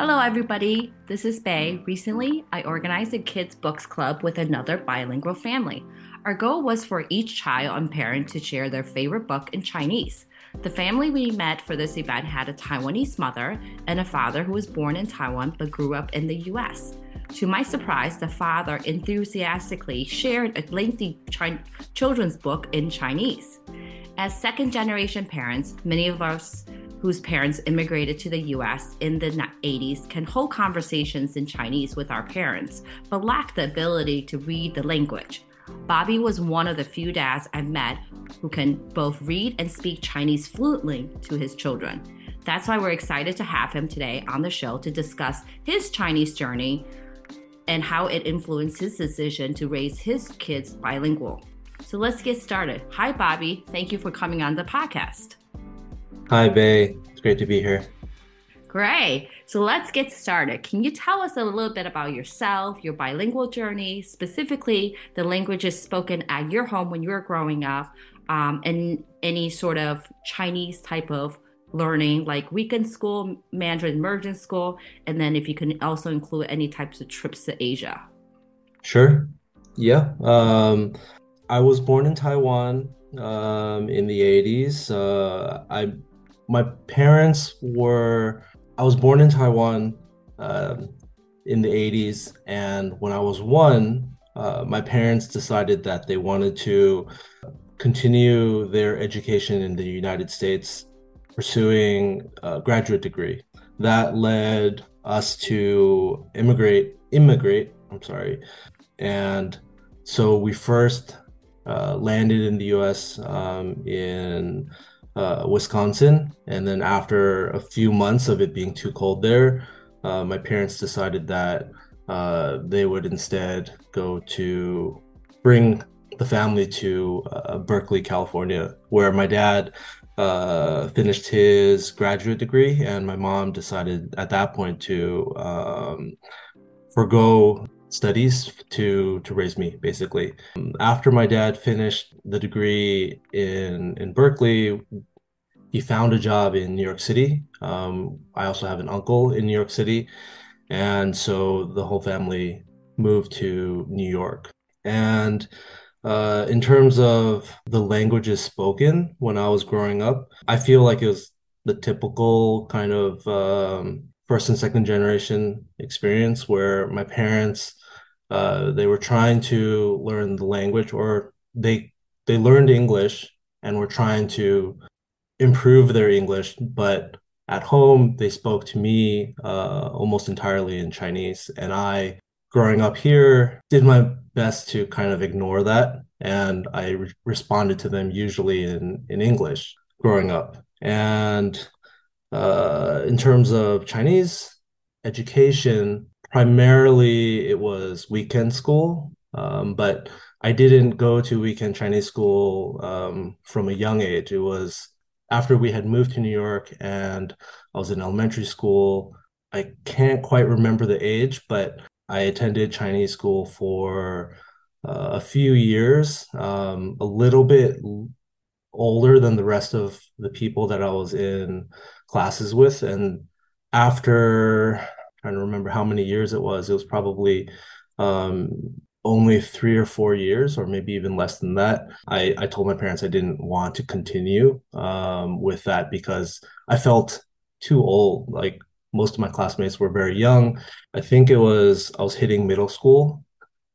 Hello, everybody. This is Bay. Recently, I organized a kids' books club with another bilingual family. Our goal was for each child and parent to share their favorite book in Chinese. The family we met for this event had a Taiwanese mother and a father who was born in Taiwan but grew up in the US. To my surprise, the father enthusiastically shared a lengthy children's book in Chinese. As second generation parents, many of us whose parents immigrated to the US in the 80s can hold conversations in Chinese with our parents, but lack the ability to read the language. Bobby was one of the few dads I've met who can both read and speak Chinese fluently to his children. That's why we're excited to have him today on the show to discuss his Chinese journey and how it influenced his decision to raise his kids bilingual. So let's get started. Hi, Bobby. Thank you for coming on the podcast. Hi, Bay. It's great to be here. Great. So let's get started. Can you tell us a little bit about yourself, your bilingual journey, specifically the languages spoken at your home when you were growing up, um, and any sort of Chinese type of learning, like weekend school, Mandarin immersion school, and then if you can also include any types of trips to Asia? Sure. Yeah. Um, I was born in Taiwan um, in the 80s. Uh, I my parents were I was born in Taiwan um, in the 80s, and when I was one, uh, my parents decided that they wanted to continue their education in the United States, pursuing a graduate degree. That led us to immigrate, immigrate. I'm sorry, and so we first uh, landed in the U.S. Um, in uh, Wisconsin. And then after a few months of it being too cold there, uh, my parents decided that uh, they would instead go to bring the family to uh, Berkeley, California, where my dad uh, finished his graduate degree, and my mom decided at that point to um, forego studies to to raise me basically. After my dad finished the degree in in berkeley he found a job in new york city. Um, i also have an uncle in new york city. And so the whole family moved to new york. And uh, in terms of the languages spoken when i was growing up i feel like it was the typical kind of um, first and second generation experience where my parents uh, they were trying to learn the language or they they learned english and were trying to improve their english but at home they spoke to me uh, almost entirely in chinese. And i growing up here did my best to kind of ignore that and i re- responded to them usually in in english growing up. And uh, in terms of chinese education primarily it was weekend school, um, but I didn't go to weekend Chinese school um, from a young age. It was after we had moved to New York and I was in elementary school. I can't quite remember the age, but I attended Chinese school for uh, a few years, um, a little bit older than the rest of the people that I was in classes with. And after I trying to remember how many years it was. It was probably um, only three or four years, or maybe even less than that. I, I told my parents I didn't want to continue um, with that because I felt too old. Like most of my classmates were very young. I think it was, I was hitting middle school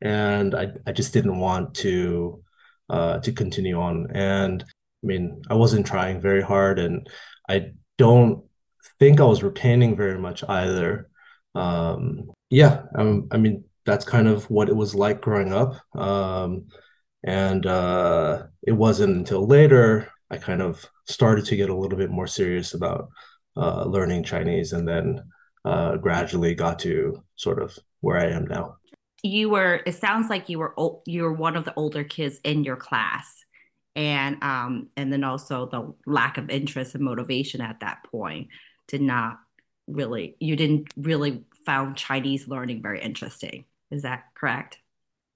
and I, I just didn't want to uh, to continue on. And I mean, I wasn't trying very hard and I don't think I was retaining very much either um, yeah, um, I mean, that's kind of what it was like growing up. Um, and uh, it wasn't until later I kind of started to get a little bit more serious about uh, learning Chinese and then uh, gradually got to sort of where I am now. You were, it sounds like you were, you were one of the older kids in your class. And um, and then also the lack of interest and motivation at that point did not really you didn't really found Chinese learning very interesting. Is that correct?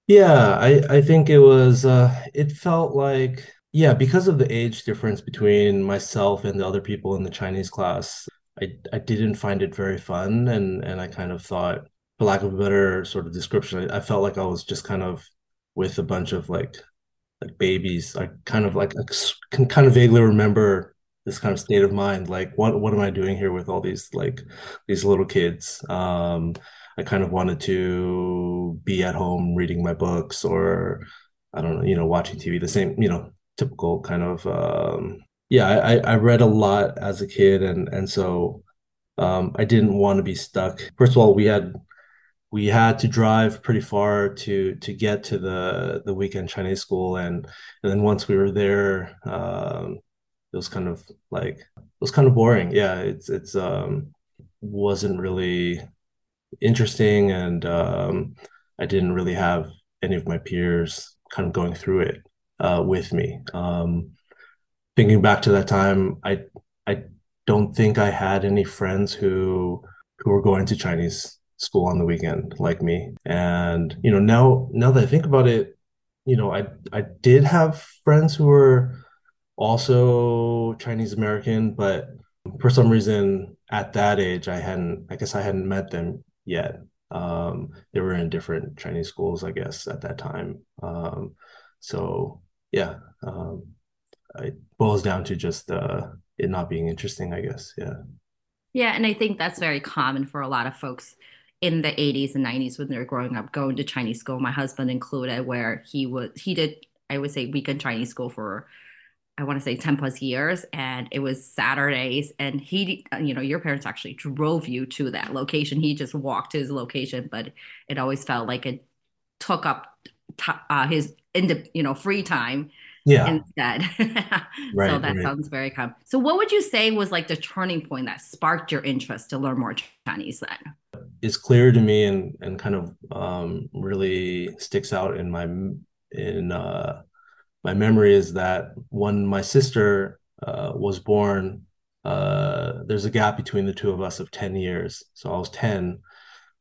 Yeah, I I think it was uh it felt like yeah, because of the age difference between myself and the other people in the Chinese class, I I didn't find it very fun, and and I kind of thought, for lack of a better sort of description, I, I felt like I was just kind of with a bunch of like like babies. I kind of like I can kind of vaguely remember this kind of state of mind, like what what am I doing here with all these like these little kids? Um, I kind of wanted to be at home reading my books or I don't know, you know, watching TV, the same, you know, typical kind of um, yeah, I, I read a lot as a kid and and so um, I didn't want to be stuck. First of all, we had we had to drive pretty far to to get to the the weekend Chinese school and and then once we were there um, it was kind of like it was kind of boring. Yeah, it's it's um wasn't really interesting and um I didn't really have any of my peers kind of going through it uh, with me. Um, thinking back to that time, I I don't think I had any friends who who were going to Chinese school on the weekend like me. And you know, now now that I think about it, you know, I I did have friends who were also Chinese American, but for some reason at that age I hadn't I guess I hadn't met them yet. Um, they were in different Chinese schools, I guess, at that time. Um, so yeah, um, it boils down to just uh, it not being interesting, I guess. Yeah. Yeah, and I think that's very common for a lot of folks in the 80s and 90s when they were growing up going to Chinese school. My husband included, where he was he did I would say weekend Chinese school for I want to say 10 plus years and it was Saturdays and he you know your parents actually drove you to that location. He just walked to his location, but it always felt like it took up t- uh, his in the you know free time yeah. instead. Right, so that right. sounds very common so what would you say was like the turning point that sparked your interest to learn more chinese then? It's clear to me and and kind of um, really sticks out in my in uh, my memory is that when my sister uh, was born uh, there's a gap between the two of us of 10 years. So i was 10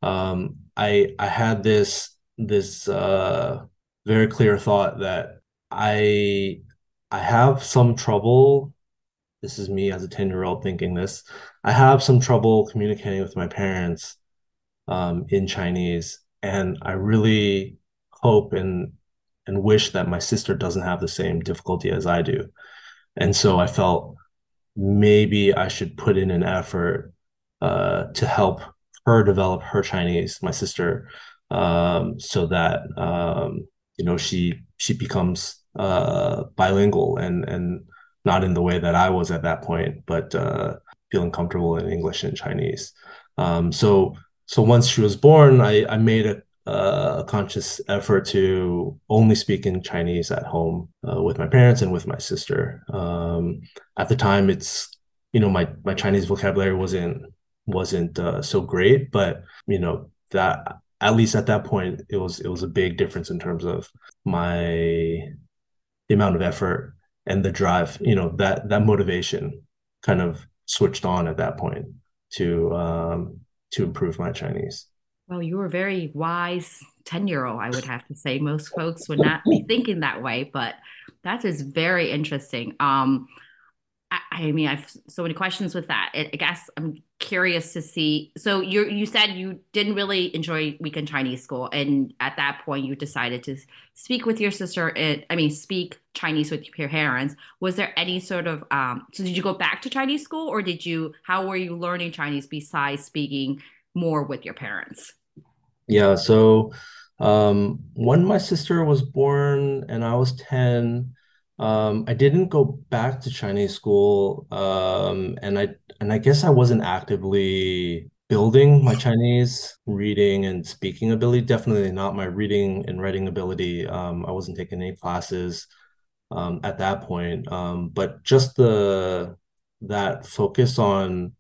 um, i i had this this uh, very clear thought that I I have some trouble. This is me as a 10 year old thinking this. I have some trouble communicating with my parents um, in Chinese. And I really hope and and wish that my sister doesn't have the same difficulty as I do. And so I felt maybe I should put in an effort uh, to help her develop her Chinese, my sister, um, so that um, you know she she becomes uh, bilingual and and not in the way that I was at that point, but uh, feeling comfortable in English and Chinese. Um, so so once she was born, I I made a a conscious effort to only speak in Chinese at home uh, with my parents and with my sister. Um, at the time, it's you know my my Chinese vocabulary wasn't wasn't uh, so great, but you know that at least at that point it was it was a big difference in terms of my the amount of effort and the drive you know that that motivation kind of switched on at that point to um to improve my chinese. Well you were very wise 10 year old i would have to say. Most folks would not be thinking that way but that is very interesting. Um I, I mean, I've so many questions with that. I, guess I'm curious to see. So you you said you didn't really enjoy weekend Chinese school, and at that point you decided to speak with your sister. And, I mean, speak Chinese with your parents. Was there any sort of um? So did you go back to Chinese school, or did you? How were you learning Chinese besides speaking more with your parents? Yeah. So um, when my sister was born and I was ten um, I didn't go back to Chinese school, um, and I and I guess I wasn't actively building my Chinese reading and speaking ability. Definitely not my reading and writing ability. Um, I wasn't taking any classes um, at that point, um, but just the that focus on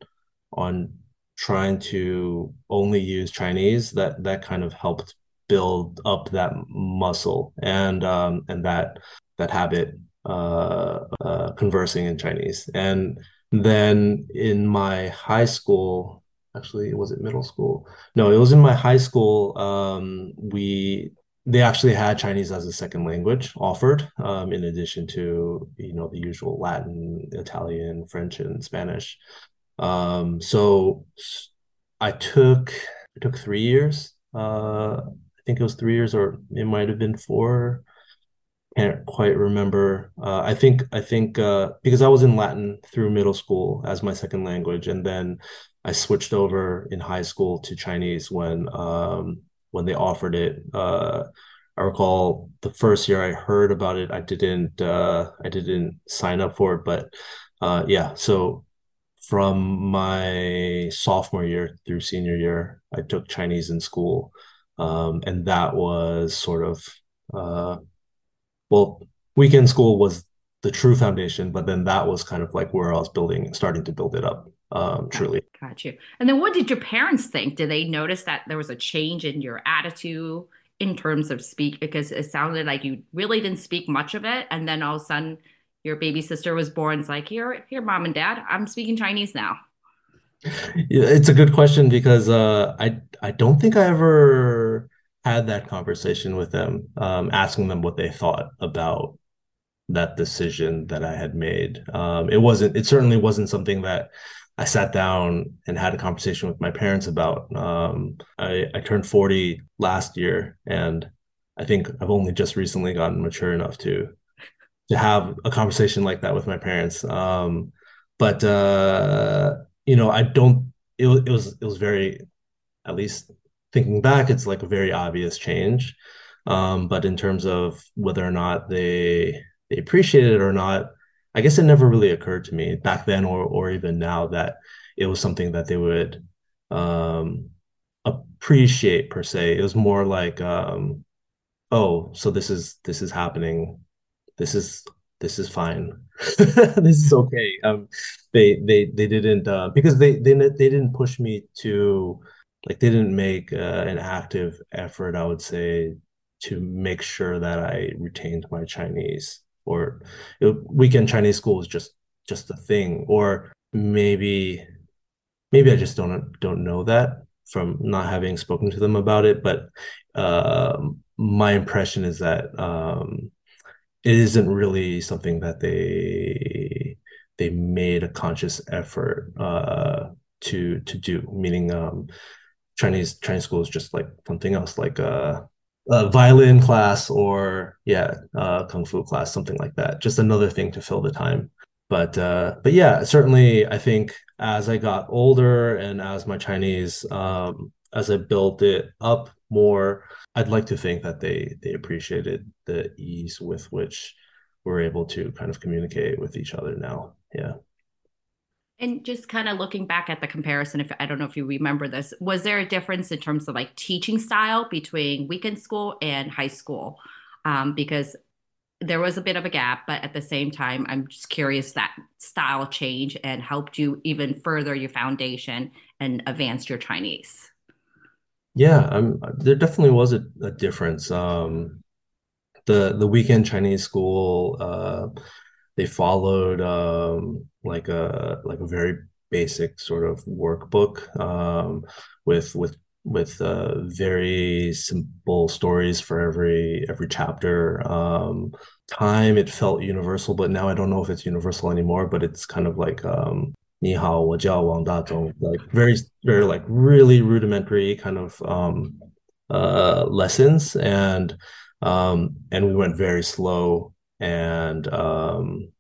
on trying to only use Chinese that that kind of helped build up that muscle and um, and that that habit conversing in Chinese. And then in my high school, actually, was it middle school? No, it was in my high school. Um, we they actually had Chinese as a second language offered, um, in addition to you know the usual Latin, Italian, French, and Spanish. Um, so I took I took three years. Uh, I think it was three years, or it might have been four. Can't quite remember. Uh, I think I think uh, because I was in Latin through middle school as my second language, and then I switched over in high school to Chinese when um, when they offered it. Uh, I recall the first year I heard about it, I didn't uh, I didn't sign up for it, but uh, yeah. So from my sophomore year through senior year, I took Chinese in school, um, and that was sort of uh, well, weekend school was the true foundation, but then that was kind of like where I was building, starting to build it up, um, truly. Got you. And then what did your parents think? Did they notice that there was a change in your attitude in terms of speak? Because it sounded like you really didn't speak much of it, and then all of a sudden your baby sister was born. It's like, here, here, mom and dad, I'm speaking Chinese now. Yeah, it's a good question because uh, I I don't think I ever had that conversation with them, um, asking them what they thought about that decision that I had made. Um, it wasn't. It certainly wasn't something that I sat down and had a conversation with my parents about. Um, I, I turned 40 last year, and I think I've only just recently gotten mature enough to to have a conversation like that with my parents. Um, but uh, you know, I don't. It, it was it was very, at least thinking back, it's like a very obvious change. Um, but in terms of whether or not they they appreciate it or not, I guess it never really occurred to me back then or or even now that it was something that they would um, appreciate per se. It was more like, um, oh, so this is this is happening. This is this is fine. this is okay. Um, they they they didn't uh, because they they they didn't push me to like they didn't make uh, an active effort. I would say to make sure that I retained my Chinese or it, weekend Chinese school is just just a thing or maybe maybe I just don't don't know that from not having spoken to them about it but uh, my impression is that um, it isn't really something that they they made a conscious effort uh, to to do meaning um, Chinese Chinese school is just like something else like uh a violin class or yeah, kung fu class, something like that. Just another thing to fill the time. But uh, but yeah, certainly I think as I got older and as my Chinese um, as I built it up more, I'd like to think that they they appreciated the ease with which we're able to kind of communicate with each other now. Yeah. And just kind of looking back at the comparison, if I don't know if you remember this, was there a difference in terms of like teaching style between weekend school and high school? Um, because there was a bit of a gap, but at the same time, I'm just curious that style change and helped you even further your foundation and advance your Chinese. Yeah, um, there definitely was a, a difference. Um, the the weekend Chinese school, uh, they followed um, like a like a very basic sort of workbook um, with with with uh, very simple stories for every every chapter. Um, time it felt universal, but now I don't know if it's universal anymore. But it's kind of like um, 你好，我叫王大中, like very very like really rudimentary kind of um, uh, lessons, and um, and we went very slow, and um,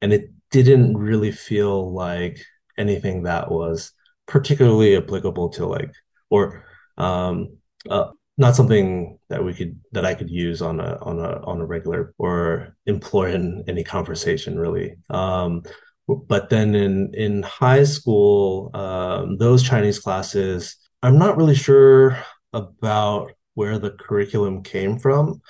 and it didn't really feel like anything that was particularly applicable to like or um uh, not something that we could that I could use on a on a on a regular or employ in any conversation really. Um, but then in in high school, um, those Chinese classes, I'm not really sure about where the curriculum came from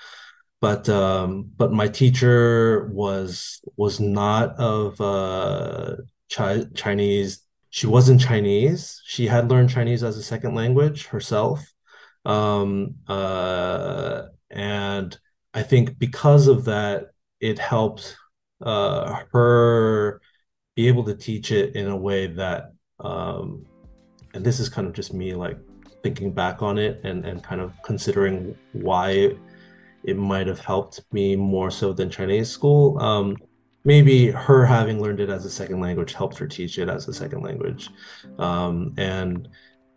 but um, but my teacher was was not of uh, Chi- Chinese. She wasn't Chinese. She had learned Chinese as a second language herself, um, uh, and I think because of that, it helped uh, her be able to teach it in a way that, um, and this is kind of just me like thinking back on it and and kind of considering why it might have helped me more so than Chinese school. Um, maybe her having learned it as a second language helped her teach it as a second language, um, and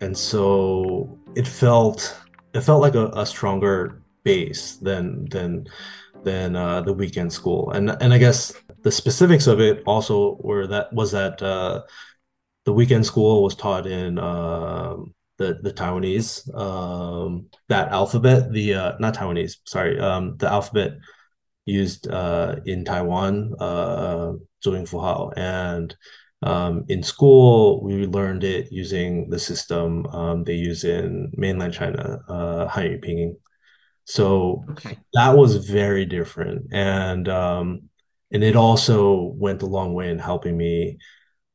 and so it felt it felt like a, a stronger base than than than uh, the weekend school, and and I guess the specifics of it also were that was that uh, the weekend school was taught in um, the the Taiwanese um, that alphabet the uh, not Taiwanese sorry um, the alphabet used uh, in Taiwan uh, Fuhao and um, in school we learned it using the system um, they use in mainland China uh, Hanyu Pinyin so Okay. that was very different. And um, and it also went a long way in helping me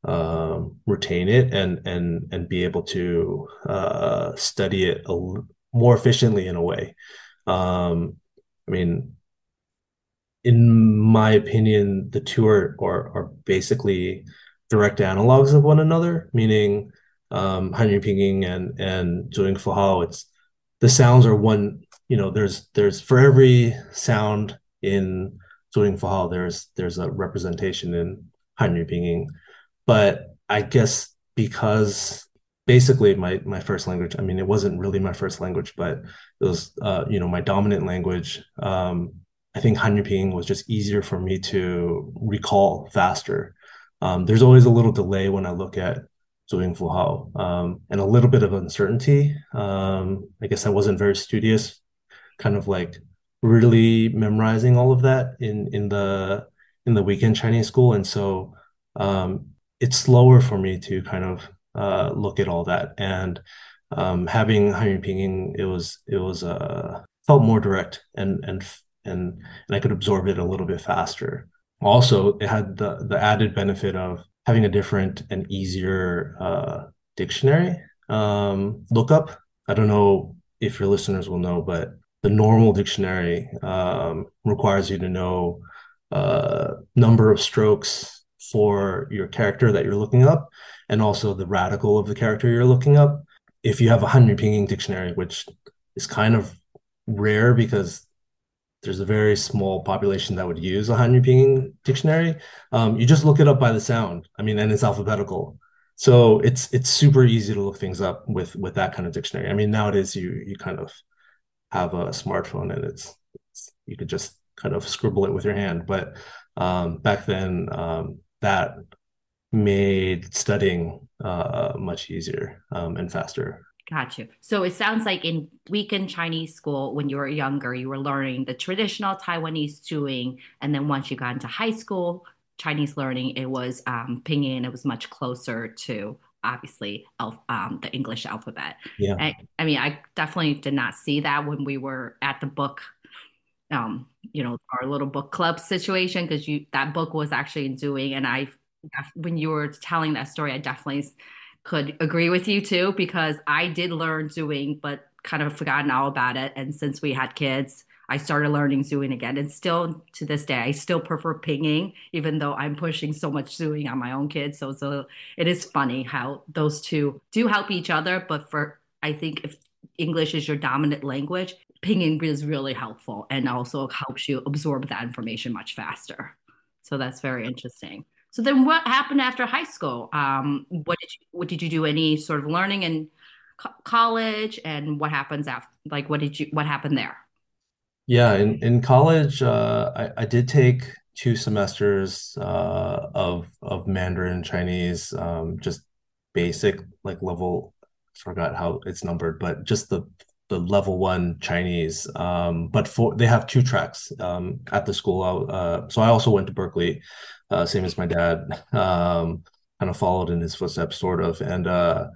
um, retain it and and and be able to uh, study it a, more efficiently in a way. Um, I mean, in my opinion, the two are are, are basically direct analogs of one another, meaning um, Hanyu Pinyin and and Zhuyin Fuhao. It's the sounds are one. You know, there's there's for every sound in Zhuyin Fuhao, there's there's a representation in Hanyu Pinyin but I guess because basically my my first language, I mean, it wasn't really my first language, but it was uh, you know my dominant language. Um, I think Hanyu Pinyin was just easier for me to recall faster. Um, there's always a little delay when I look at Zhuyin Fuhao um, and a little bit of uncertainty. Um, I guess I wasn't very studious, kind of like really memorizing all of that in in the in the weekend Chinese school, and so um, it's slower for me to kind of uh, look at all that. And um, having Hanyu Pinyin, it was it was uh, felt more direct and and and and I could absorb it a little bit faster. Also, it had the the added benefit of having a different and easier uh, dictionary um, lookup. I don't know if your listeners will know, but the normal dictionary um, requires you to know uh, number of strokes for your character that you're looking up and also the radical of the character you're looking up. If you have a Hanyu Pinyin dictionary, which is kind of rare because there's a very small population that would use a Hanyu Pinyin dictionary, um, you just look it up by the sound. I mean, and it's alphabetical. So it's it's super easy to look things up with with that kind of dictionary. I mean, nowadays you you kind of have a smartphone and it's, it's you could just kind of scribble it with your hand. But um, back then, um, that made studying uh, much easier um, and faster. Got you. So it sounds like in weekend Chinese school, when you were younger, you were learning the traditional Taiwanese Zhuyin, and then once you got into high school, Chinese learning, it was um, pinyin. It was much closer to obviously um, the English alphabet. Yeah. I, I mean, I definitely did not see that when we were at the book um, you know, our little book club situation because you that book was actually Zhuyin, and I when you were telling that story, I definitely could agree with you too because I did learn Zhuyin, but kind of forgotten all about it. And since we had kids, I started learning Zhuyin again. And still to this day, I still prefer pinyin, even though I'm pushing so much Zhuyin on my own kids. So, so it is funny how those two do help each other. But for, I think if English is your dominant language, pinyin is really helpful and also helps you absorb that information much faster. So that's very interesting. So then what happened after high school? Um, what did you, what did you do any sort of learning in co college and what happens after like what did you what happened there? Yeah, in, in college, uh, I, I did take two semesters uh, of of Mandarin Chinese, um, just basic like level, forgot how it's numbered, but just the the level one Chinese. Um, but for they have two tracks um, at the school. Uh, so I also went to Berkeley, uh, same as my dad. Um, kind of followed in his footsteps, sort of. And uh,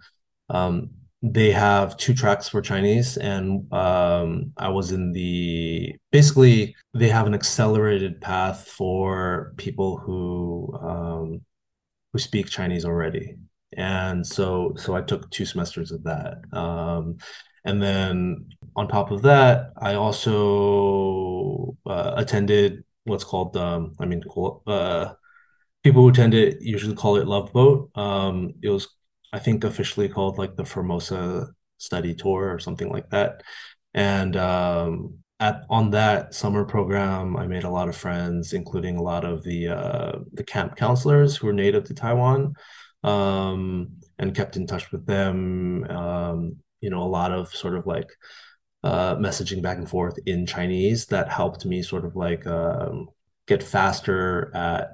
um, they have two tracks for Chinese, and um, I was in the basically they have an accelerated path for people who um, who speak Chinese already. And so, so I took two semesters of that. Um, and then on top of that, I also uh, attended what's called, um, I mean, uh, people who attend it usually call it Love Boat. Um, it was, I think, officially called like the Formosa Study Tour or something like that. And um, at on that summer program, I made a lot of friends, including a lot of the uh, the camp counselors who were native to Taiwan, um, and kept in touch with them. Um, you know, a lot of sort of like uh, messaging back and forth in Chinese that helped me sort of like um, get faster at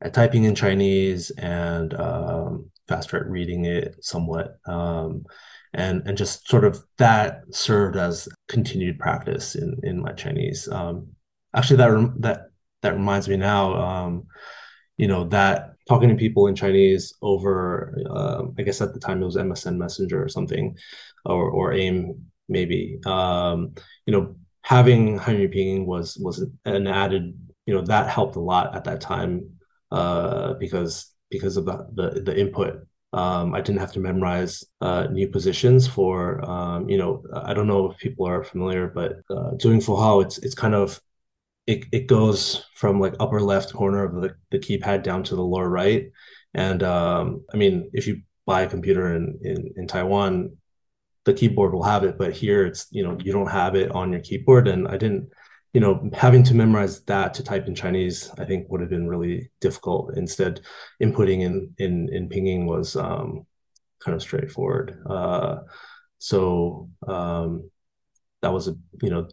at typing in Chinese and um, faster at reading it somewhat. Um, and and just sort of that served as continued practice in in my Chinese. Um, actually, that that that reminds me now. Um, you know that talking to people in Chinese over, uh, I guess at the time it was MSN Messenger or something, or or AIM maybe. Um, you know, having Hanyu Pinyin was was an added. You know that helped a lot at that time uh, because because of the, the the input um, I didn't have to memorize uh, new positions for, um, you know, I don't know if people are familiar, but uh, Zhuyin Fuhao, it's it's kind of it, it goes from like upper left corner of the, the keypad down to the lower right. And um, I mean, if you buy a computer in, in, in Taiwan, the keyboard will have it, but here it's, you know, you don't have it on your keyboard. And I didn't, you know, having to memorize that to type in Chinese, I think would have been really difficult. Instead, inputting in in in pinyin was um, kind of straightforward. Uh, so um, that was a you know,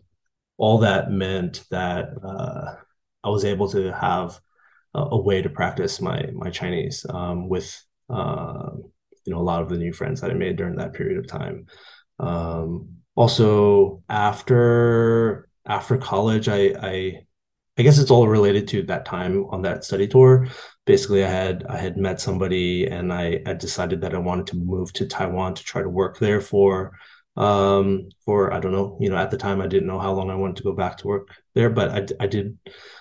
all that meant that uh, I was able to have a, a, way to practice my my Chinese um, with uh, you know a lot of the new friends that I made during that period of time. Um, also, after after college, I, I I guess it's all related to that time on that study tour. Basically, I had I had met somebody and I I decided that I wanted to move to Taiwan to try to work there for um for I don't know, you know, at the time I didn't know how long I wanted to go back to work there, but I I did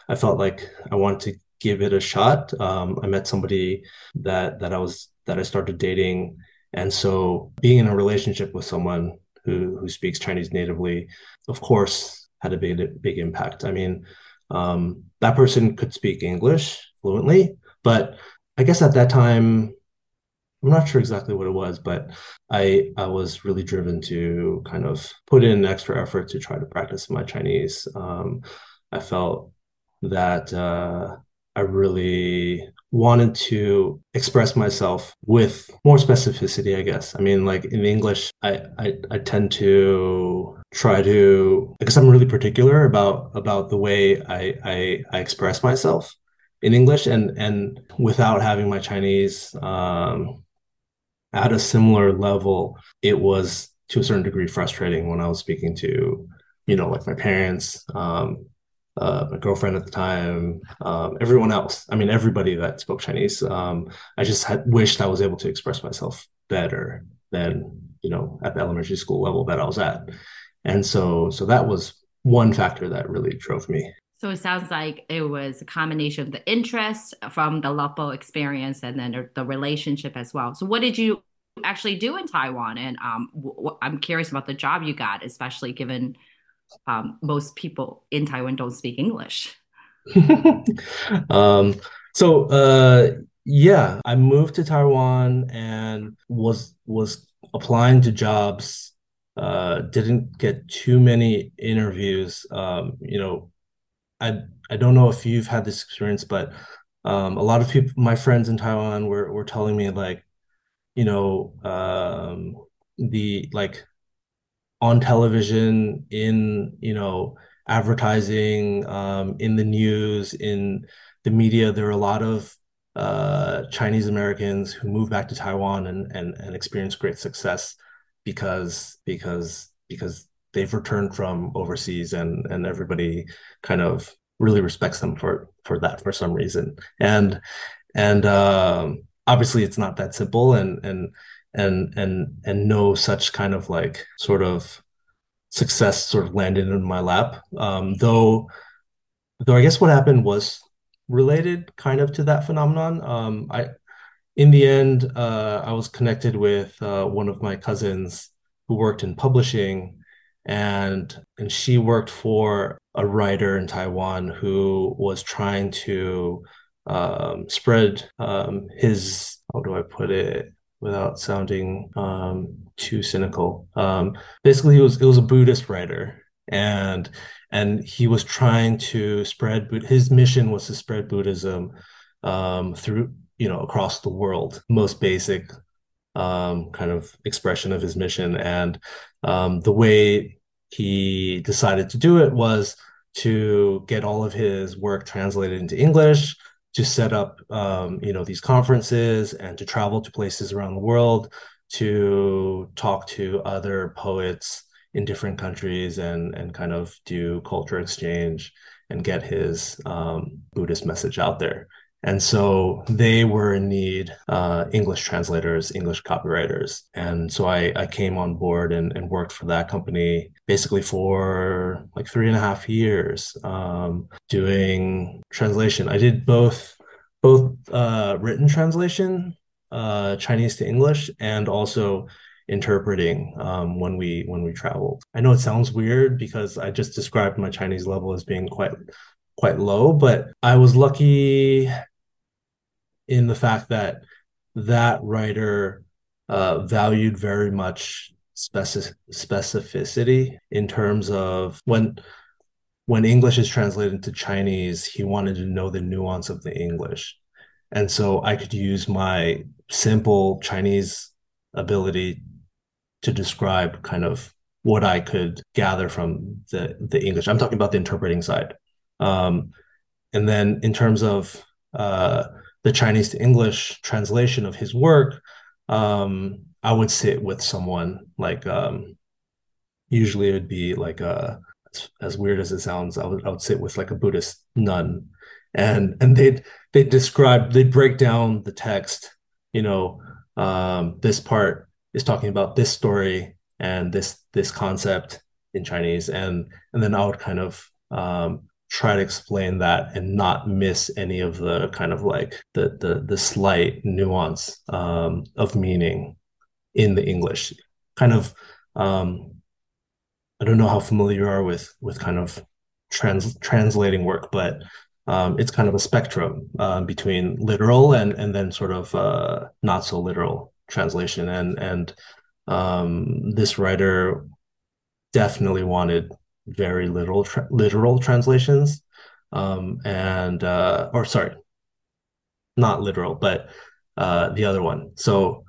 I felt like I wanted to give it a shot. Um I met somebody that that I was that I started dating and so being in a relationship with someone who who speaks Chinese natively, of course, had a big big impact. I mean, um, that person could speak English fluently, but I guess at that time, I'm not sure exactly what it was, but I I was really driven to kind of put in extra effort to try to practice my Chinese. Um, I felt that uh, I really wanted to express myself with more specificity, I guess. I mean, like in English, I, I, I tend to try to because I'm really particular about about the way I, I, I express myself in English and and without having my Chinese um, at a similar level, it was to a certain degree frustrating when I was speaking to, you know, like my parents, um, uh, my girlfriend at the time, um, everyone else. I mean, everybody that spoke Chinese. Um, I just had wished I was able to express myself better than you know at the elementary school level that I was at, and so so that was one factor that really drove me. So it sounds like it was a combination of the interest from the Love Boat experience and then the relationship as well. So what did you actually do in Taiwan? And um, w- I'm curious about the job you got, especially given um, most people in Taiwan don't speak English. um, so uh, yeah, I moved to Taiwan and was was applying to jobs. Uh, didn't get too many interviews. Um, you know, I I don't know if you've had this experience, but um, a lot of people, my friends in Taiwan, were were telling me like, you know, um, the like on television, in you know advertising, um, in the news, in the media. There are a lot of uh, Chinese Americans who move back to Taiwan and and and experience great success because because because they've returned from overseas and and everybody kind of really respects them for for that for some reason and and um, obviously it's not that simple and and and and and no such kind of like sort of success sort of landed in my lap. Um, though though I guess what happened was related kind of to that phenomenon. Um, I in the end, uh, I was connected with uh, one of my cousins who worked in publishing, and and she worked for a writer in Taiwan who was trying to um, spread um, his how do I put it without sounding um, too cynical. Um, basically, it was it was a Buddhist writer, and and he was trying to spread his mission was to spread Buddhism um, through you know across the world. Most basic um, kind of expression of his mission, and um, the way he decided to do it was to get all of his work translated into English, to set up um, you know these conferences, and to travel to places around the world to talk to other poets in different countries and and kind of do culture exchange and get his um, Buddhist message out there. And so they were in need uh, English translators, English copywriters. And so I, I came on board and, and worked for that company basically for like three and a half years um, doing translation. I did both both uh, written translation, uh, Chinese to English, and also interpreting um, when we when we traveled. I know it sounds weird because I just described my Chinese level as being quite quite low, but I was lucky in the fact that that writer uh, valued very much specific specificity in terms of when when English is translated into Chinese, he wanted to know the nuance of the English. And so I could use my simple Chinese ability to describe kind of what I could gather from the, the English. I'm talking about the interpreting side. Um, and then in terms of uh, the Chinese to English translation of his work, um, I would sit with someone like um, usually it would be like a as, as, weird as it sounds, I would I would sit with like a Buddhist nun, and and they'd they describe they'd break down the text. You know, um, this part is talking about this story and this this concept in Chinese, and and then I would kind of um, try to explain that and not miss any of the kind of like the the the slight nuance um, of meaning in the English. Kind of, um, I don't know how familiar you are with with kind of trans translating work, but um, it's kind of a spectrum uh, between literal and and then sort of uh, not so literal translation. And and um, this writer definitely wanted very literal tra- literal translations um, and uh, or sorry not literal but uh, the other one. So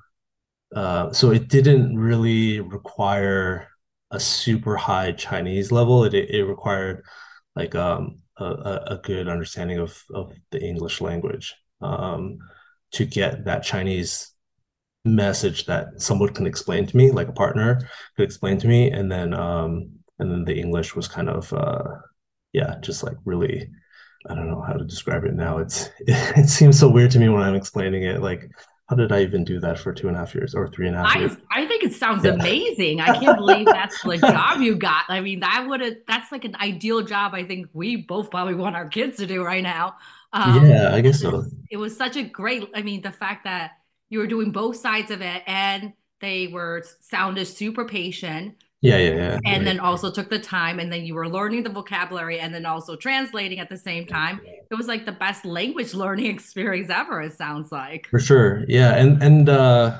uh, so it didn't really require a super high chinese level. It, it required like um, a, a good understanding of, of the english language um, to get that chinese message that someone can explain to me like a partner could explain to me and then um, and then the English was kind of uh, yeah, just like really I don't know how to describe it now. It's it, it, seems so weird to me when I'm explaining it. Like, how did I even do that for two and a half years or three and a half I, years? I think it sounds yeah. amazing. I can't believe that's the job you got. I mean, that would have that's like an ideal job. I think we both probably want our kids to do right now. Um, yeah, I guess so. It was such a great. I mean, the fact that you were doing both sides of it and they were sounded super patient yeah, yeah, yeah. And right. then also took the time, and then you were learning the vocabulary and then also translating at the same time. It was like the best language learning experience ever, it sounds like. For sure. Yeah. And and uh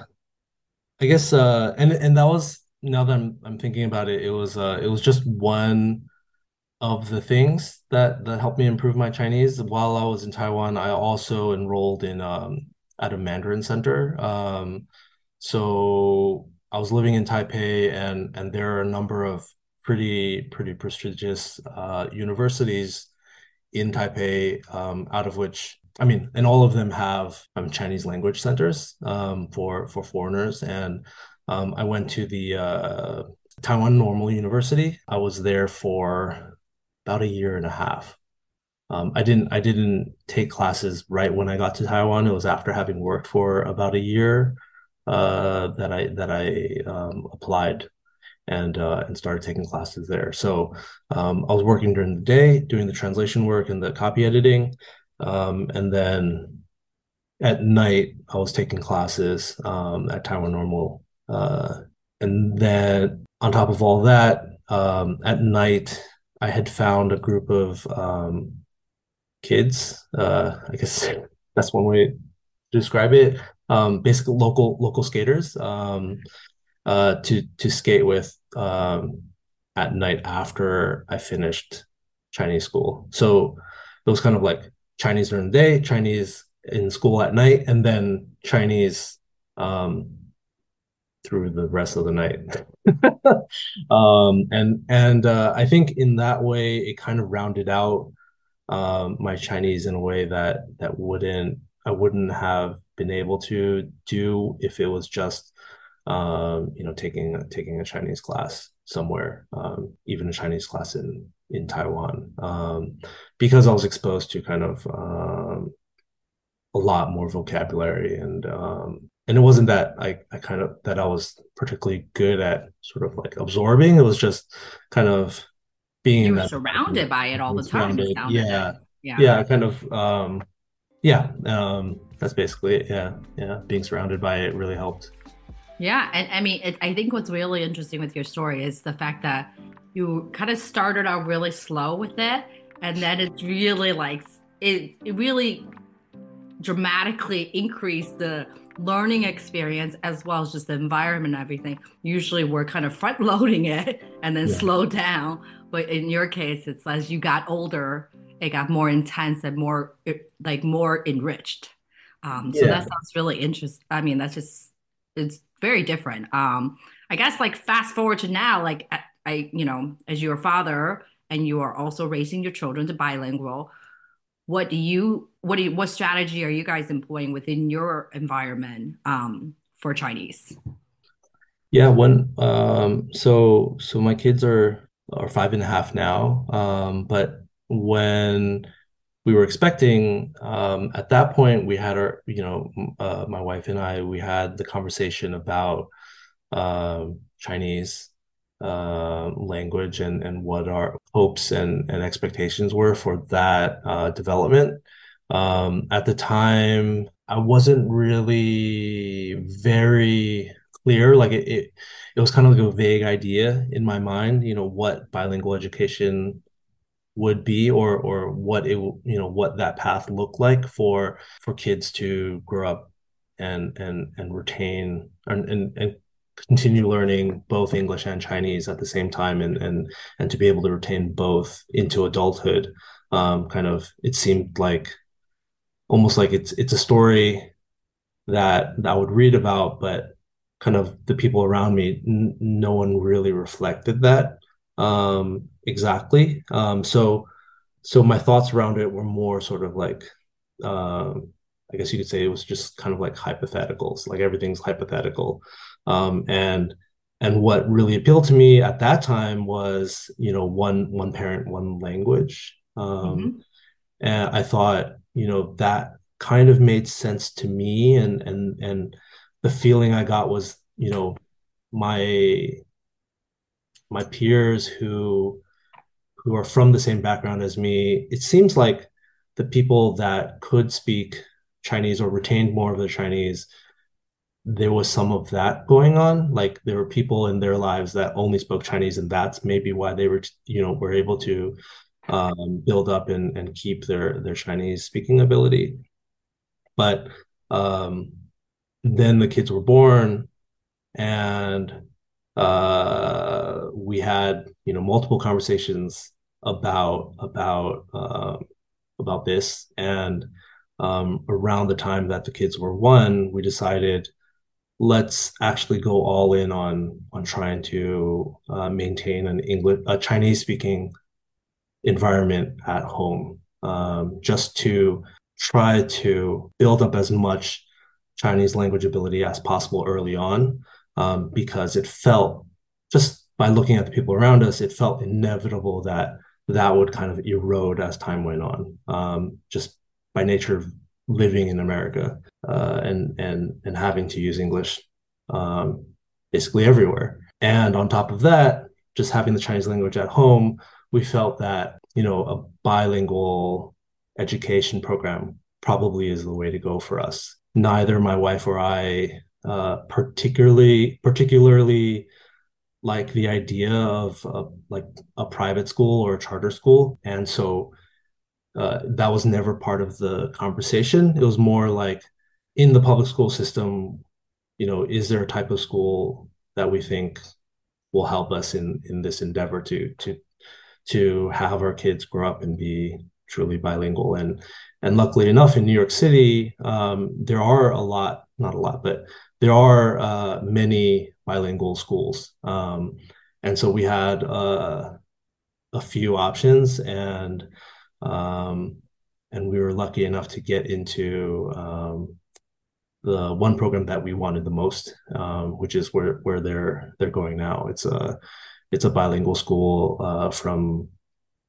I guess uh and and that was now that I'm I'm thinking about it, it was uh it was just one of the things that that helped me improve my Chinese. While I was in Taiwan, I also enrolled in um at a Mandarin center. Um so I was living in Taipei, and and there are a number of pretty pretty prestigious uh, universities in Taipei, um, out of which I mean, and all of them have um, Chinese language centers um, for for foreigners. And um, I went to the uh, Taiwan Normal University. I was there for about a year and a half. Um, I didn't I didn't take classes right when I got to Taiwan. It was after having worked for about a year uh, that I that I um, applied and uh, and started taking classes there. So um, I was working during the day doing the translation work and the copy editing, um, and then at night I was taking classes um, at Taiwan Normal, uh, and then on top of all that, um, at night I had found a group of um, kids. Uh, I guess that's one way describe it um, basically local local skaters um, uh, to to skate with. Um, at night after I finished Chinese school. So it was kind of like Chinese during the day, Chinese in school at night, and then Chinese um, through the rest of the night. um, and and uh, I think in that way it kind of rounded out um, my Chinese in a way that that wouldn't I wouldn't have been able to do if it was just um, you know taking taking a Chinese class somewhere, um, even a Chinese class in in Taiwan, um, because I was exposed to kind of um, a lot more vocabulary and um, and it wasn't that I, I kind of that I was particularly good at sort of like absorbing. It was just kind of being you were that surrounded by it all the time. Yeah, like. yeah, yeah, kind of um, yeah. Um, that's basically it. Yeah, yeah. Being surrounded by it really helped. Yeah, and I mean, it, I think what's really interesting with your story is the fact that you kind of started out really slow with it, and then it's really like it, it really dramatically increased the learning experience as well as just the environment and everything. Usually we're kind of front loading it and then yeah. slow down. But in your case, it's as you got older, it got more intense and more like more enriched. Um, so yeah. that sounds really interesting. I mean, that's just it's very different. Um, I guess like fast forward to now, like I, you know, as your father and you are also raising your children to bilingual what do you what do you what strategy are you guys employing within your environment um, for Chinese? Yeah, when um, so so my kids are are five and a half now, um, but when we were expecting um, at that point we had our you know uh, my wife and I we had the conversation about um, Chinese uh, language and and what our hopes and and expectations were for that uh, development. Um, at the time, I wasn't really very clear. Like it, it, it was kind of like a vague idea in my mind. You know what bilingual education would be or or what it you know what that path looked like for for kids to grow up and and and retain and and, and continue learning both English and Chinese at the same time and and and to be able to retain both into adulthood. Um, kind of it seemed like almost like it's it's a story that, that I would read about, but kind of the people around me, n- no one really reflected that um, exactly. Um, so so my thoughts around it were more sort of like um, I guess you could say it was just kind of like hypotheticals, like everything's hypothetical. Um, and and what really appealed to me at that time was, you know, one one parent, one language. Um, mm-hmm. And I thought, you know, that kind of made sense to me, and and and the feeling I got was, you know, my my peers who who are from the same background as me, it seems like the people that could speak Chinese or retained more of the Chinese there was some of that going on. Like there were people in their lives that only spoke Chinese, and that's maybe why they were, you know, were able to um, build up and, and keep their their Chinese speaking ability. But um, then the kids were born, and uh, we had you know multiple conversations about about uh, about this. And um, around the time that the kids were one, we decided let's actually go all in on on trying to uh, maintain an English a Chinese speaking environment at home um, just to try to build up as much Chinese language ability as possible early on um, because it felt just by looking at the people around us it felt inevitable that that would kind of erode as time went on um, just by nature of living in America uh, and and and having to use English um, basically everywhere. And on top of that, just having the Chinese language at home, we felt that you know a bilingual education program probably is the way to go for us. Neither my wife or I uh, particularly particularly like the idea of like a private school or a charter school, and so uh, that was never part of the conversation. It was more like in the public school system, you know, is there a type of school that we think will help us in in this endeavor to to to have our kids grow up and be truly bilingual and and luckily enough in New York City um, there are a lot not a lot but there are uh, many bilingual schools um, and so we had uh, a few options and um, and we were lucky enough to get into um, the one program that we wanted the most, um, which is where where they're they're going now. It's a it's a bilingual school uh, from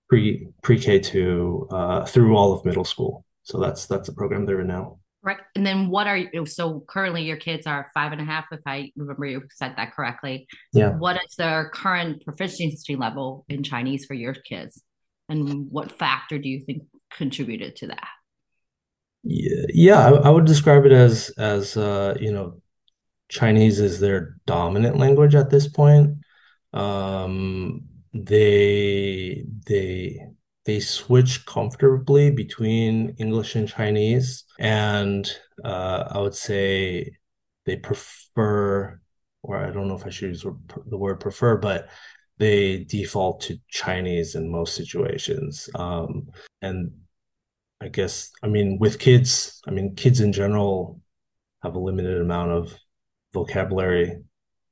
pre pre K to uh, through all of middle school. So that's that's the program they're in now. Right. And then what are you? So currently your kids are five and a half, if I remember you said that correctly. Yeah. What is their current proficiency level in Chinese for your kids? And what factor do you think contributed to that? Yeah, yeah, I, I would describe it as as uh, you know, Chinese is their dominant language at this point. Um, they they they switch comfortably between English and Chinese, and uh, I would say they prefer, or I don't know if I should use the word prefer, but they default to Chinese in most situations. Um, and I guess, I mean, with kids, I mean, kids in general have a limited amount of vocabulary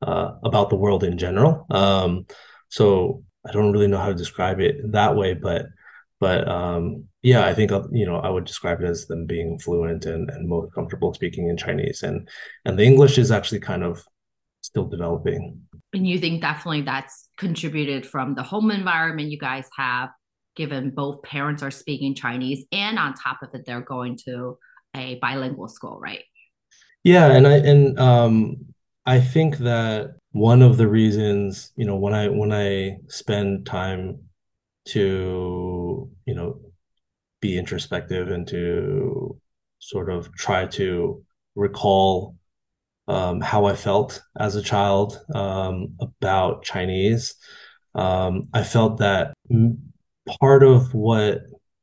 uh, about the world in general. Um, so I don't really know how to describe it that way, but but um, yeah, I think you know I would describe it as them being fluent and, and most comfortable speaking in Chinese, and and the English is actually kind of still developing. And you think definitely that's contributed from the home environment you guys have, given both parents are speaking Chinese, and on top of it, they're going to a bilingual school, right? Yeah, and I and um, I think that one of the reasons, you know, when I when I spend time to, you know, be introspective and to sort of try to recall um, how I felt as a child um, about Chinese. Um, I felt that part of what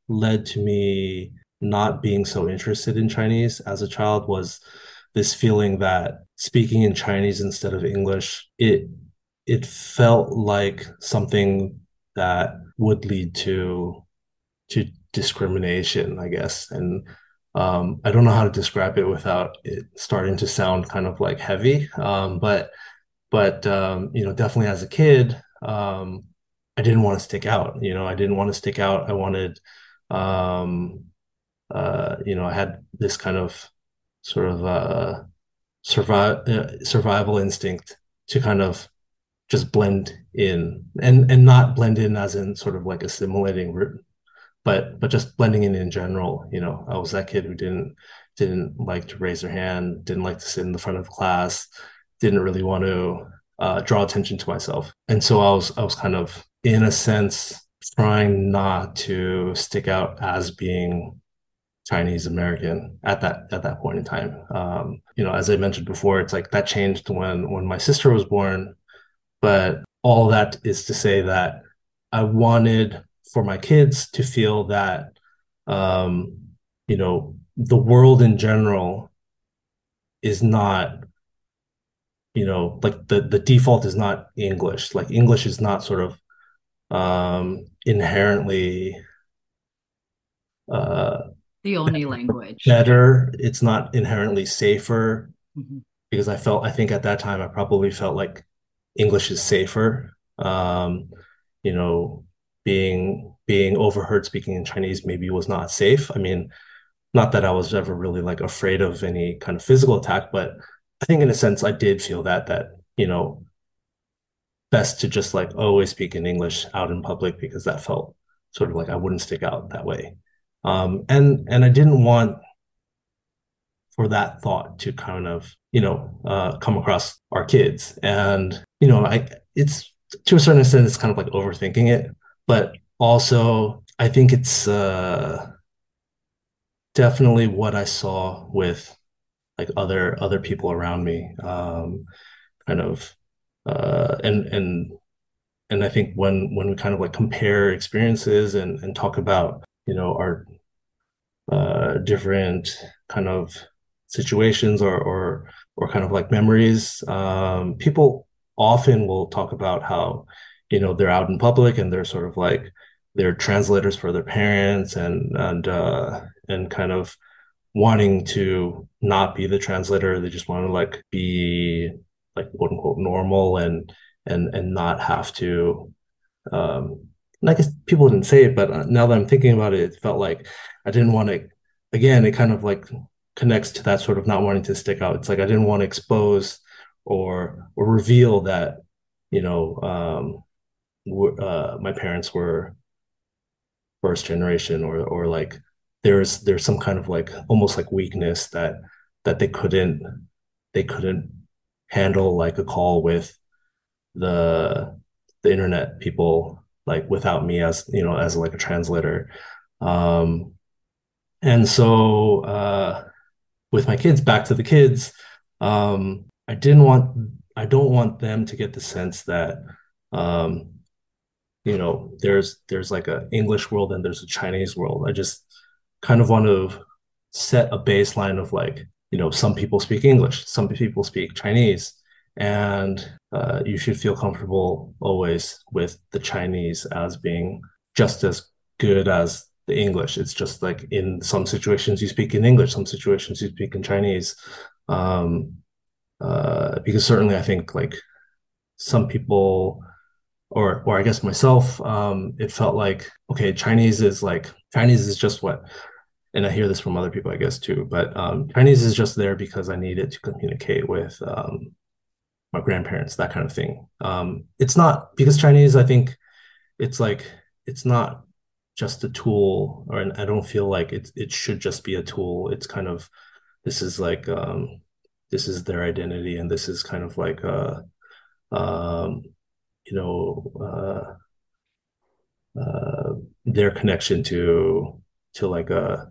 led to me not being so interested in Chinese as a child was this feeling that speaking in Chinese instead of English, it it felt like something that would lead to to discrimination, I guess. And um, I don't know how to describe it without it starting to sound kind of like heavy. Um, but but um, you know, definitely as a kid, um, I didn't want to stick out. You know, I didn't want to stick out. I wanted, um, uh, you know, I had this kind of sort of uh, survive uh, survival instinct to kind of just blend in and and not blend in as in sort of like assimilating but but just blending in in general you know i was that kid who didn't didn't like to raise their hand didn't like to sit in the front of class didn't really want to uh, draw attention to myself and so i was i was kind of in a sense trying not to stick out as being Chinese American at that at that point in time. Um, you know, as I mentioned before, it's like that changed when when my sister was born. But all that is to say that I wanted for my kids to feel that um, you know the world in general is not you know like the the default is not English. Like English is not sort of um, inherently uh, the only language better. It's not inherently safer mm-hmm. because I felt I think at that time I probably felt like English is safer. Um, you know, being being overheard speaking in Chinese maybe was not safe. I mean, not that I was ever really like afraid of any kind of physical attack, but I think in a sense I did feel that that you know best to just like always speak in English out in public because that felt sort of like I wouldn't stick out that way. Um, and and I didn't want for that thought to kind of you know uh, come across our kids. And you know, I it's to a certain extent it's kind of like overthinking it, but also I think it's uh, definitely what I saw with like other other people around me. Um, kind of uh, and and and I think when when we kind of like compare experiences and and talk about you know our uh, different kind of situations or or or kind of like memories, um, people often will talk about how you know they're out in public and they're sort of like they're translators for their parents and and uh, and kind of wanting to not be the translator. They just want to like be like quote unquote normal and and and not have to. Um, I guess people didn't say it, but uh, now that I'm thinking about it, it felt like I didn't want to. Again, it kind of like connects to that sort of not wanting to stick out. It's like I didn't want to expose or or reveal that you know um, uh, my parents were first generation or or like there's there's some kind of like almost like weakness that that they couldn't they couldn't handle like a call with the the internet people like without me as you know as like a translator. Um and so uh with my kids back to the kids um i didn't want i don't want them to get the sense that um you know there's there's like a english world and there's a chinese world. I just kind of want to set a baseline of like you know some people speak english some people speak chinese and uh, you should feel comfortable always with the chinese as being just as good as the english. It's just like in some situations you speak in english some situations you speak in chinese. Um, uh, because certainly i think like some people or or I guess myself, um, it felt like okay, Chinese is like Chinese is just what, and I hear this from other people, I guess too. But um, Chinese is just there because I needed to communicate with um, my grandparents, that kind of thing. Um, it's not because Chinese. I think it's like it's not just a tool, or I don't feel like it. It should just be a tool. It's kind of this is like um, this is their identity, and this is kind of like a um, you know uh, uh, their connection to to like a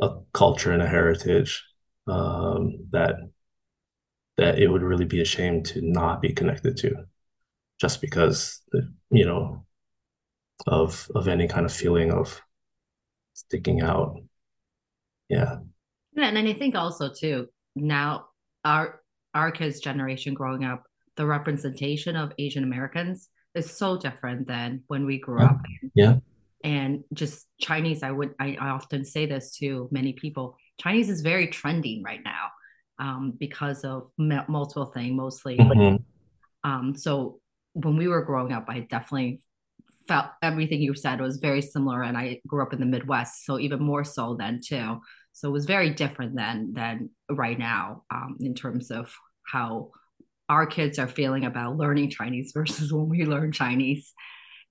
a culture and a heritage um, that that it would really be a shame to not be connected to just because you know of of any kind of feeling of sticking out. Yeah. Yeah and i think also too now our our kids generation growing up the representation of Asian Americans is so different than when we grew yeah. up. Yeah. And just Chinese, I would, I, I, often say this to many people Chinese is very trending right now um, because of m- multiple things, mostly. Mm-hmm. Um, so when we were growing up, I definitely felt everything you said was very similar. And I grew up in the Midwest, so even more so then too. So it was very different than than right now um, in terms of how our kids are feeling about learning Chinese versus when we learn Chinese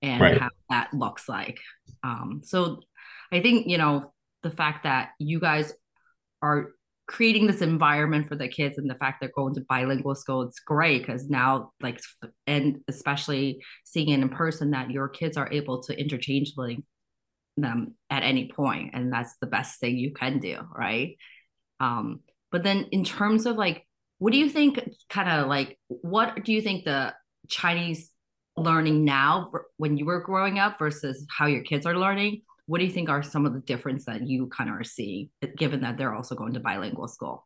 and right. how that looks like. Um, so I think, you know, the fact that you guys are creating this environment for the kids and the fact they're going to bilingual school, it's great because now, like, and especially seeing it in person, that your kids are able to interchangeably them at any point and that's the best thing you can do right um but then in terms of like what do you think kind of like what do you think the chinese learning now when you were growing up versus how your kids are learning? What do you think are some of the difference that you kind of are seeing given that they're also going to bilingual school?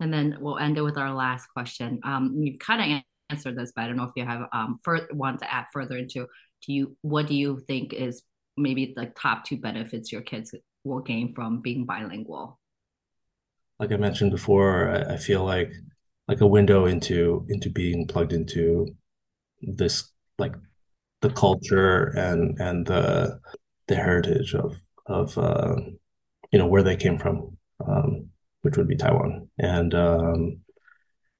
And then we'll end it with our last question. Um, you've kind of answered this but i don't know if you have um want to add further into do you what do you think is maybe the top two benefits your kids will gain from being bilingual? Like i mentioned before I feel like like a window into into being plugged into this like the culture and and the the heritage of of uh, you know where they came from, um, which would be Taiwan, and um,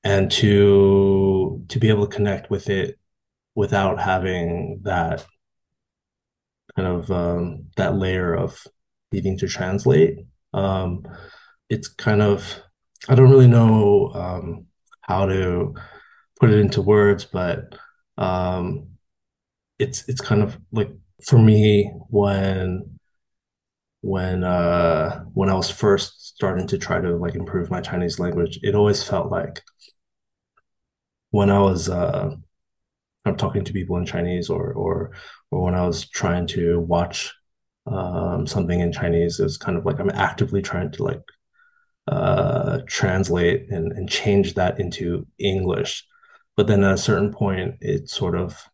and to to be able to connect with it without having that kind of um, that layer of needing to translate. Um, it's kind of I don't really know um, how to put it into words, but um, it's it's kind of like for me when when uh, when I was first starting to try to like improve my Chinese language, it always felt like when I was uh, I'm talking to people in Chinese or or or when I was trying to watch um, something in Chinese, it was kind of like I'm actively trying to like uh, translate and, and change that into English. but then at a certain point, it sort of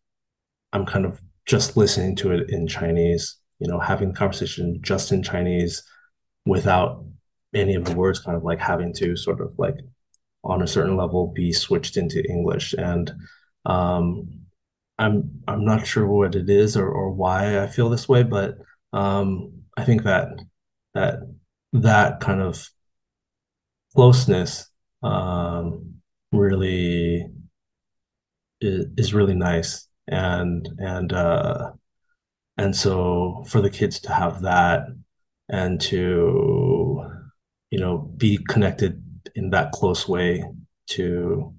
I'm kind of just listening to it in Chinese, you know, having conversation just in Chinese without any of the words kind of like having to sort of like on a certain level be switched into English. And um, I'm I'm not sure what it is or, or why I feel this way, but um, I think that that that kind of closeness um, really is, is really nice. And and uh and so for the kids to have that and to you know be connected in that close way to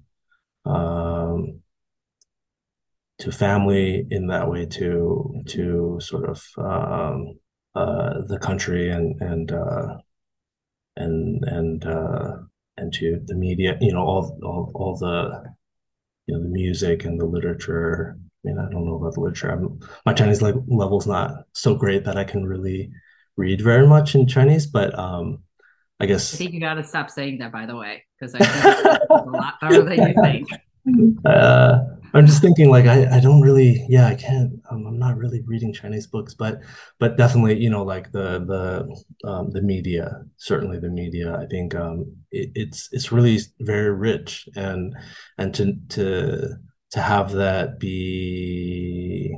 um to family in that way to to sort of um uh the country and and uh and and uh and to the media you know all all, all the you know the music and the literature I mean, I don't know about the literature. I'm, my Chinese like level is not so great that I can really read very much in Chinese, but um, I guess I think you got to stop saying that, by the way, because I think a lot better than you think. Uh, I'm just thinking like I, I don't really yeah I can't um, I'm not really reading Chinese books but but definitely you know like the the um, the media certainly the media I think um, it, it's it's really very rich and and to to to have that be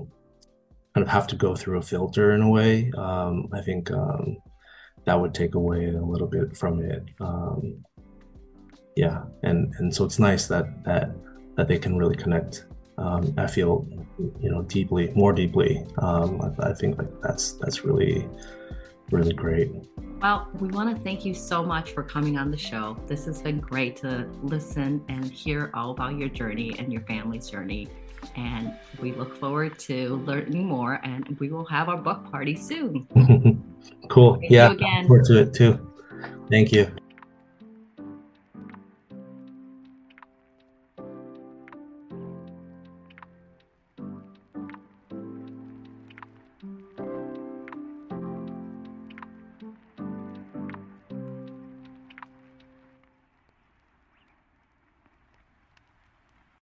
kind of have to go through a filter in a way um, I think um, that would take away a little bit from it um, yeah and and so it's nice that that that they can really connect. Um, I feel, you know, deeply, more deeply. Um, I, I, think like that's that's really, really great. Well, we want to thank you so much for coming on the show. This has been great to listen and hear all about your journey and your family's journey. And we look forward to learning more. And we will have our book party soon. cool. Thank yeah. Look forward to it too. Thank you.